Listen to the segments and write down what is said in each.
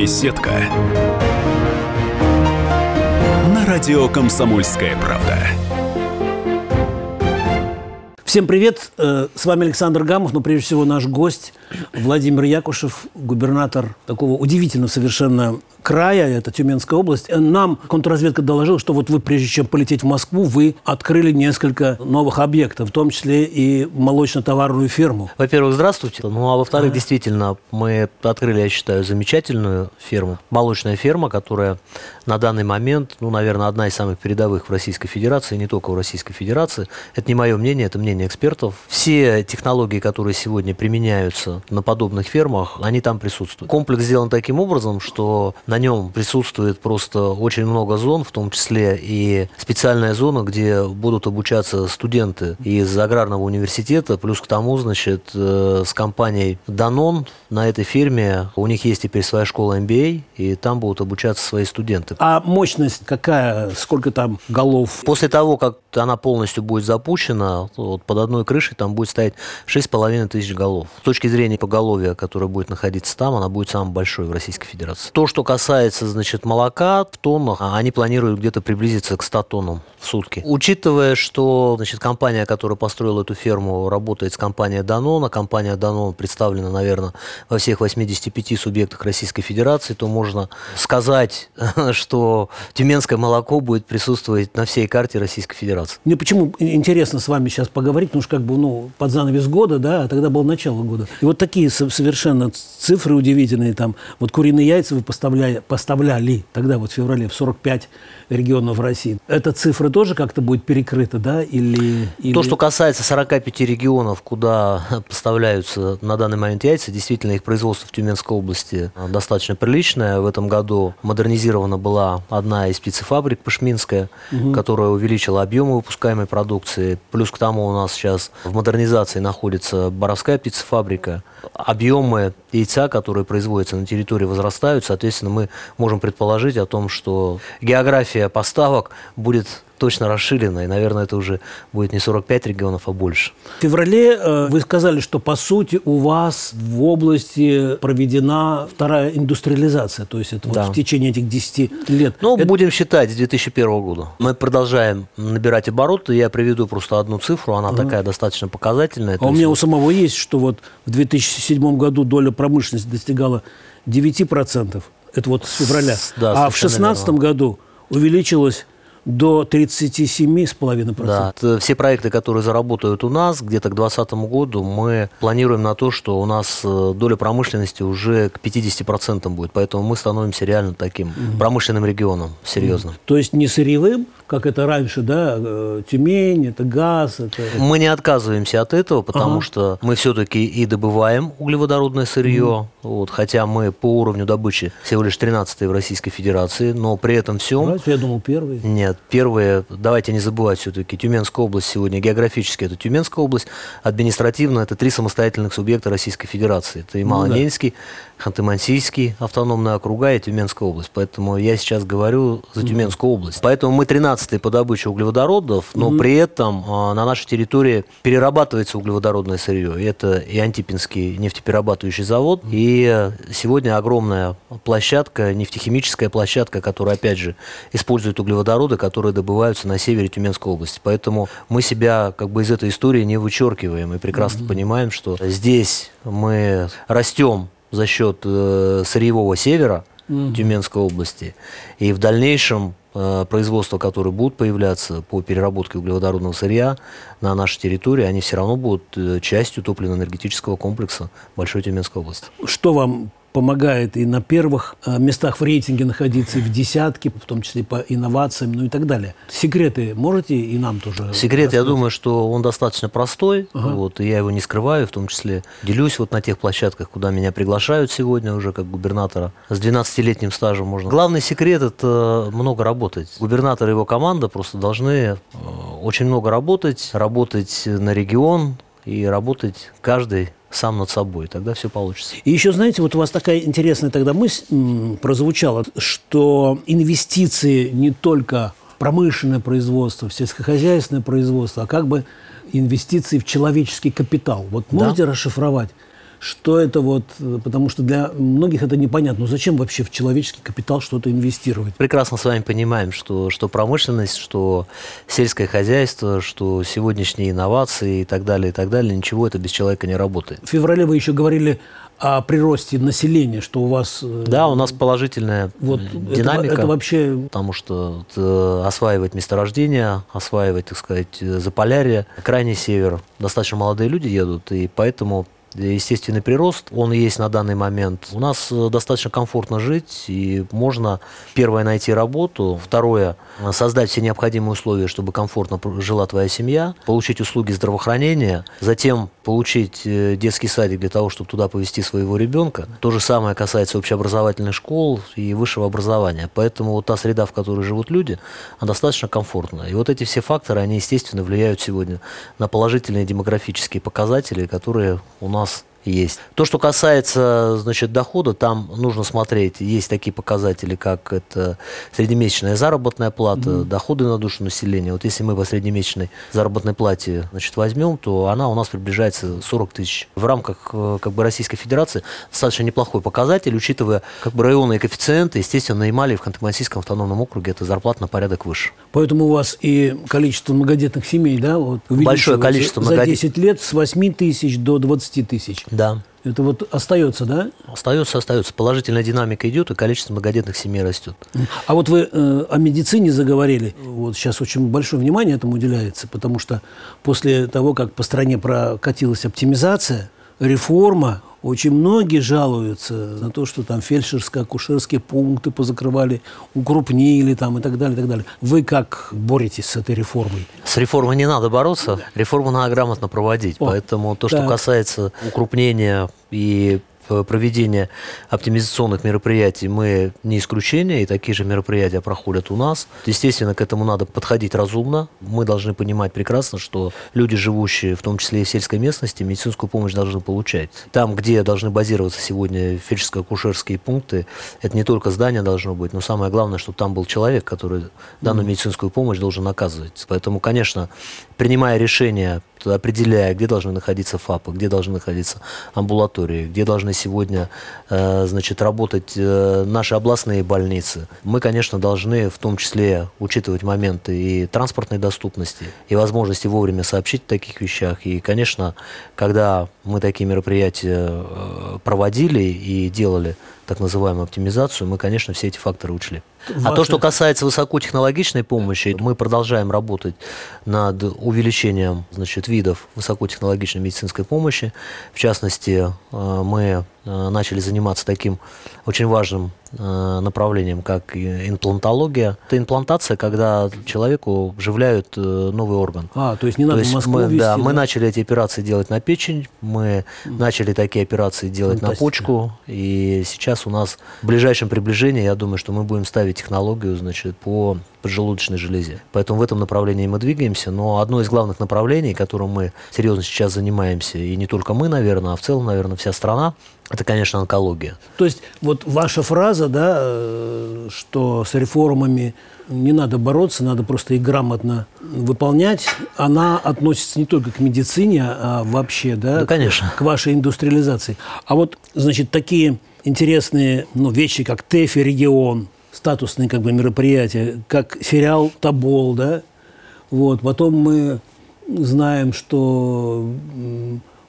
Беседка. На радио «Комсомольская правда». Всем привет! Э, С вами Александр Гамов, но прежде всего наш гость Владимир Якушев, губернатор такого удивительного совершенно края, это Тюменская область. Э, Нам контрразведка доложила, что вот вы, прежде чем полететь в Москву, вы открыли несколько новых объектов, в том числе и молочно-товарную ферму. Во-первых, здравствуйте. Ну, а во-вторых, действительно, мы открыли, я считаю, замечательную ферму. Молочная ферма, которая на данный момент, ну, наверное, одна из самых передовых в Российской Федерации, не только в Российской Федерации. Это не мое мнение, это мнение экспертов. Все технологии, которые сегодня применяются на подобных фермах, они там присутствуют. Комплекс сделан таким образом, что на нем присутствует просто очень много зон, в том числе и специальная зона, где будут обучаться студенты из аграрного университета, плюс к тому, значит, э, с компанией Danone на этой ферме у них есть теперь своя школа MBA, и там будут обучаться свои студенты. А мощность какая? Сколько там голов? После того, как она полностью будет запущена, вот под одной крышей там будет стоять 6,5 тысяч голов. С точки зрения поголовья, которое будет находиться там, она будет самой большой в Российской Федерации. То, что касается, значит, молока в тоннах, а они планируют где-то приблизиться к 100 тоннам в сутки. Учитывая, что, значит, компания, которая построила эту ферму, работает с компанией Danone, а компания Danone представлена, наверное, во всех 85 субъектах Российской Федерации, то можно сказать, что тюменское молоко будет присутствовать на всей карте Российской Федерации. Мне почему интересно с вами сейчас поговорить, потому что как бы, ну, под занавес года, да, а тогда было начало года. И вот такие со- совершенно цифры удивительные там. Вот куриные яйца вы поставляли, поставляли тогда вот в феврале в 45 регионов России. Эта цифра тоже как-то будет перекрыта, да, или... или- То, что касается 45 регионов, куда поставляются на данный момент яйца, действительно их производство в Тюменской области а, достаточно приличное. В этом году модернизирована была одна из птицефабрик Пашминская, которая увеличила объемы выпускаемой продукции. Плюс к тому у нас сейчас в модернизации находится Боровская птицефабрика. Объемы яйца, которые производятся на территории, возрастают. Соответственно, мы можем предположить о том, что география поставок будет точно расширена, и, наверное, это уже будет не 45 регионов, а больше. В феврале э, вы сказали, что по сути у вас в области проведена вторая индустриализация, то есть это вот Да. в течение этих 10 лет. Ну, Это- будем считать с 2001 года. Мы продолжаем набирать обороты. Я приведу просто одну цифру, она такая достаточно показательная. А у меня у вот самого есть, что вот в 2007 году доля промышленности достигала 9%. Это вот с февраля. Да, а в совершенно 2016 верно. году увеличилось до 37,5%. Да, все проекты, которые заработают у нас, где-то к 2020 году, мы планируем на то, что у нас э, доля промышленности уже к 50% будет. Поэтому мы становимся реально таким промышленным регионом, серьезным. То есть не сырьевым, как это раньше, да, э, Тюмень, это газ, это... Мы не отказываемся от этого, потому Ага. что мы все-таки и добываем углеводородное сырье, вот, хотя мы по уровню добычи всего лишь 13 в Российской Федерации, но при этом всем... Знаете, Я думал, первый. Нет, первое, давайте не забывать все-таки, Тюменская область сегодня географически это Тюменская область, административно это три самостоятельных субъекта Российской Федерации. Это и Ну да. Ханты-Мансийский автономные округа и Тюменская область. Поэтому я сейчас говорю за Тюменскую область. Поэтому мы 13-й по добыче углеводородов, но при этом а, на нашей территории перерабатывается углеводородное сырье. И Это и Антипинский нефтеперерабатывающий завод, и э, сегодня огромная площадка, нефтехимическая площадка, которая, опять же, использует углеводороды, которые добываются на севере Тюменской области. Поэтому мы себя как бы из этой истории не вычеркиваем и прекрасно понимаем, что здесь мы растем за счет э, сырьевого севера Тюменской области, и в дальнейшем производства, которые будут появляться по переработке углеводородного сырья на нашей территории, они все равно будут э, частью топливно-энергетического комплекса Большой Тюменской области. Что вам помогает и на первых э, местах в рейтинге находиться, и в десятке, в том числе по инновациям, ну и так далее. Секреты можете и нам тоже? Секрет, я рассказать? думаю, что он достаточно простой, Ага. вот, и я его не скрываю, в том числе делюсь вот на тех площадках, куда меня приглашают сегодня уже как губернатора с 12-летним стажем можно. Главный секрет – это много работать. Губернатор и его команда просто должны э, очень много работать, работать на регион и работать каждый сам над собой, тогда все получится. И еще, знаете, вот у вас такая интересная тогда мысль прозвучала, что инвестиции не только промышленное производство, в сельскохозяйственное производство, а как бы инвестиции в человеческий капитал. Вот Да. можете расшифровать, что это вот, потому что для многих это непонятно. Ну зачем вообще в человеческий капитал что-то инвестировать? Прекрасно с вами понимаем, что, что промышленность, что сельское хозяйство, что сегодняшние инновации и так далее, и так далее, ничего это без человека не работает. В феврале вы еще говорили о приросте населения, что у вас... э, Да, у нас положительная Вот э, это- динамика. это вообще- Потому что э, осваивать месторождения, осваивать, так сказать, э, Заполярье, крайний север, достаточно молодые люди едут, и поэтому естественный прирост, он есть на данный момент. У нас э, достаточно комфортно жить, и можно, первое, найти работу, второе, э, создать все необходимые условия, чтобы комфортно жила твоя семья, получить услуги здравоохранения, затем получить э, детский садик для того, чтобы туда повести своего ребенка. То же самое касается общеобразовательных школ и высшего образования. Поэтому вот та среда, в которой живут люди, она достаточно комфортная. И вот эти все факторы, они, естественно, влияют сегодня на положительные демографические показатели, которые у нас есть. То, что касается, значит, дохода, там нужно смотреть. Есть такие показатели, как это среднемесячная заработная плата, доходы на душу населения. Вот если мы по среднемесячной заработной плате, значит, возьмем, то она у нас приближается 40 тысяч. В рамках, э, как бы, Российской Федерации достаточно неплохой показатель, учитывая, как бы, районные коэффициенты, естественно, на Ямале в Ханты-Мансийском автономном округе это зарплата на порядок выше. Поэтому у вас и количество многодетных семей, да, вот, Большое количество за многодет- 10 лет с 8 тысяч до 20 тысяч. Да. Это вот остается, да? Остается, остается. Положительная динамика идет, и количество многодетных семей растет. А вот вы э, о медицине заговорили. Вот сейчас очень большое внимание этому уделяется, потому что после того, как по стране прокатилась оптимизация, реформа, очень многие жалуются на то, что там фельдшерско-акушерские пункты позакрывали, укрупнили там и так далее, и так далее. Вы как боретесь с этой реформой? С реформой не надо бороться, реформу надо грамотно проводить. О, Поэтому то, что так. касается укрупнения и проведения оптимизационных мероприятий, мы не исключение, и такие же мероприятия проходят у нас. Естественно, к этому надо подходить разумно. Мы должны понимать прекрасно, что люди, живущие в том числе и в сельской местности, медицинскую помощь должны получать. Там, где должны базироваться сегодня фельдшерско-акушерские пункты, это не только здание должно быть, но самое главное, чтобы там был человек, который данную медицинскую помощь должен оказывать. Поэтому, конечно, принимая решение, определяя, где должны находиться ФАПы, где должны находиться амбулатории, где должны сегодня э, значит, работать э, наши областные больницы, мы, конечно, должны в том числе учитывать моменты и транспортной доступности, и возможности вовремя сообщить о таких вещах. И, конечно, когда мы такие мероприятия э, проводили и делали так называемую оптимизацию, мы, конечно, все эти факторы учли. А то, что касается высокотехнологичной помощи, мы продолжаем работать над увеличением значит, видов высокотехнологичной медицинской помощи. В частности, э, мы начали заниматься таким очень важным э, направлением, как имплантология. Это имплантация, когда человеку вживляют э, новый орган. А, то есть не То надо в есть Москву мы, везти, да, мы начали эти операции делать на печень, мы начали такие операции делать на Фантастика. почку, и сейчас у нас в ближайшем приближении, я думаю, что мы будем ставить технологию, значит, по поджелудочной железе. Поэтому в этом направлении мы двигаемся, но одно из главных направлений, которым мы серьезно сейчас занимаемся, и не только мы, наверное, а в целом, наверное, вся страна, это, конечно, онкология. То есть вот ваша фраза, да, э, что с реформами не надо бороться, надо просто их грамотно выполнять, она относится не только к медицине, а вообще, да, Да, конечно. к, к вашей индустриализации. А вот, значит, такие интересные ну, вещи, как ТЭФИ регион, статусные как бы мероприятия, как сериал «Тобол», да, вот, потом мы знаем, что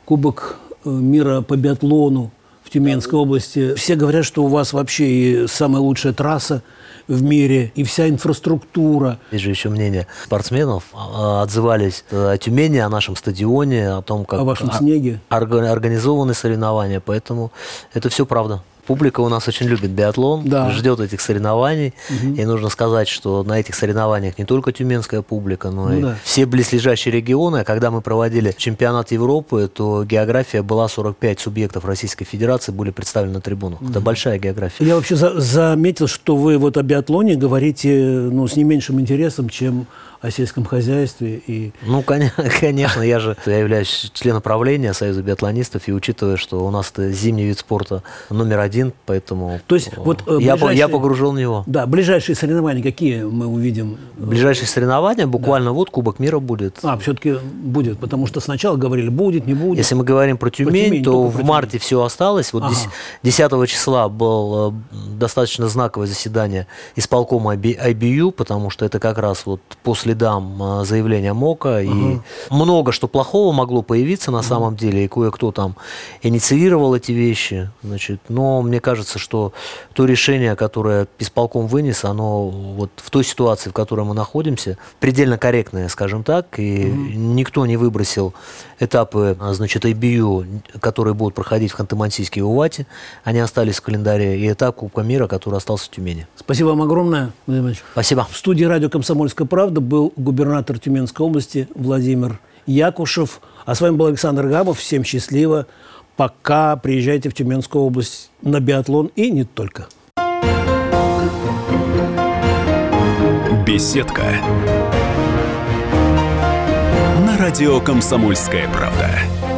Кубок э, мира по биатлону Тюменской области. Все говорят, что у вас вообще и самая лучшая трасса в мире, и вся инфраструктура. Есть же еще мнение спортсменов, а, отзывались о Тюмени, о нашем стадионе, о том, как О вашем а- снеге. орга- организованы соревнования, поэтому это все правда. Публика у нас очень любит биатлон, Да. ждет этих соревнований. И нужно сказать, что на этих соревнованиях не только тюменская публика, но Ну и да. все близлежащие регионы. А Когда мы проводили чемпионат Европы, то география была 45 субъектов Российской Федерации были представлены на трибунах. Это большая география. Я вообще за- заметил, что вы вот о биатлоне говорите ну, с не меньшим интересом, чем о сельском хозяйстве. И Ну, конечно, я же я являюсь членом правления Союза биатлонистов, и учитывая, что у нас это зимний вид спорта номер один один, поэтому То есть вот, э, я, я погружен в него. Да, ближайшие соревнования какие мы увидим? Ближайшие соревнования буквально вот Кубок мира будет. А, все-таки будет, потому что сначала говорили, будет, не будет. Если мы говорим про Тюмень, Тюмень, то в про марте все осталось. Вот Ага. дес- 10 числа было достаточно знаковое заседание исполкома IB- IBU, потому что это как раз вот по следам заявления МОКа. И много что плохого могло появиться на самом деле, и кое-кто там инициировал эти вещи. Значит, но мне кажется, что то решение, которое исполком вынес, оно вот в той ситуации, в которой мы находимся, предельно корректное, скажем так, и никто не выбросил этапы, значит, IBU, которые будут проходить в Ханты-Мансийске и Увате, они остались в календаре, и этап Кубка мира, который остался в Тюмени. Спасибо вам огромное, Владимир Иванович. Спасибо. В студии радио «Комсомольская правда» был губернатор Тюменской области Владимир Якушев. А с вами был Александр Габов. Всем счастливо. Пока приезжайте в Тюменскую область на биатлон и не только. Беседка. На радио «Комсомольская правда».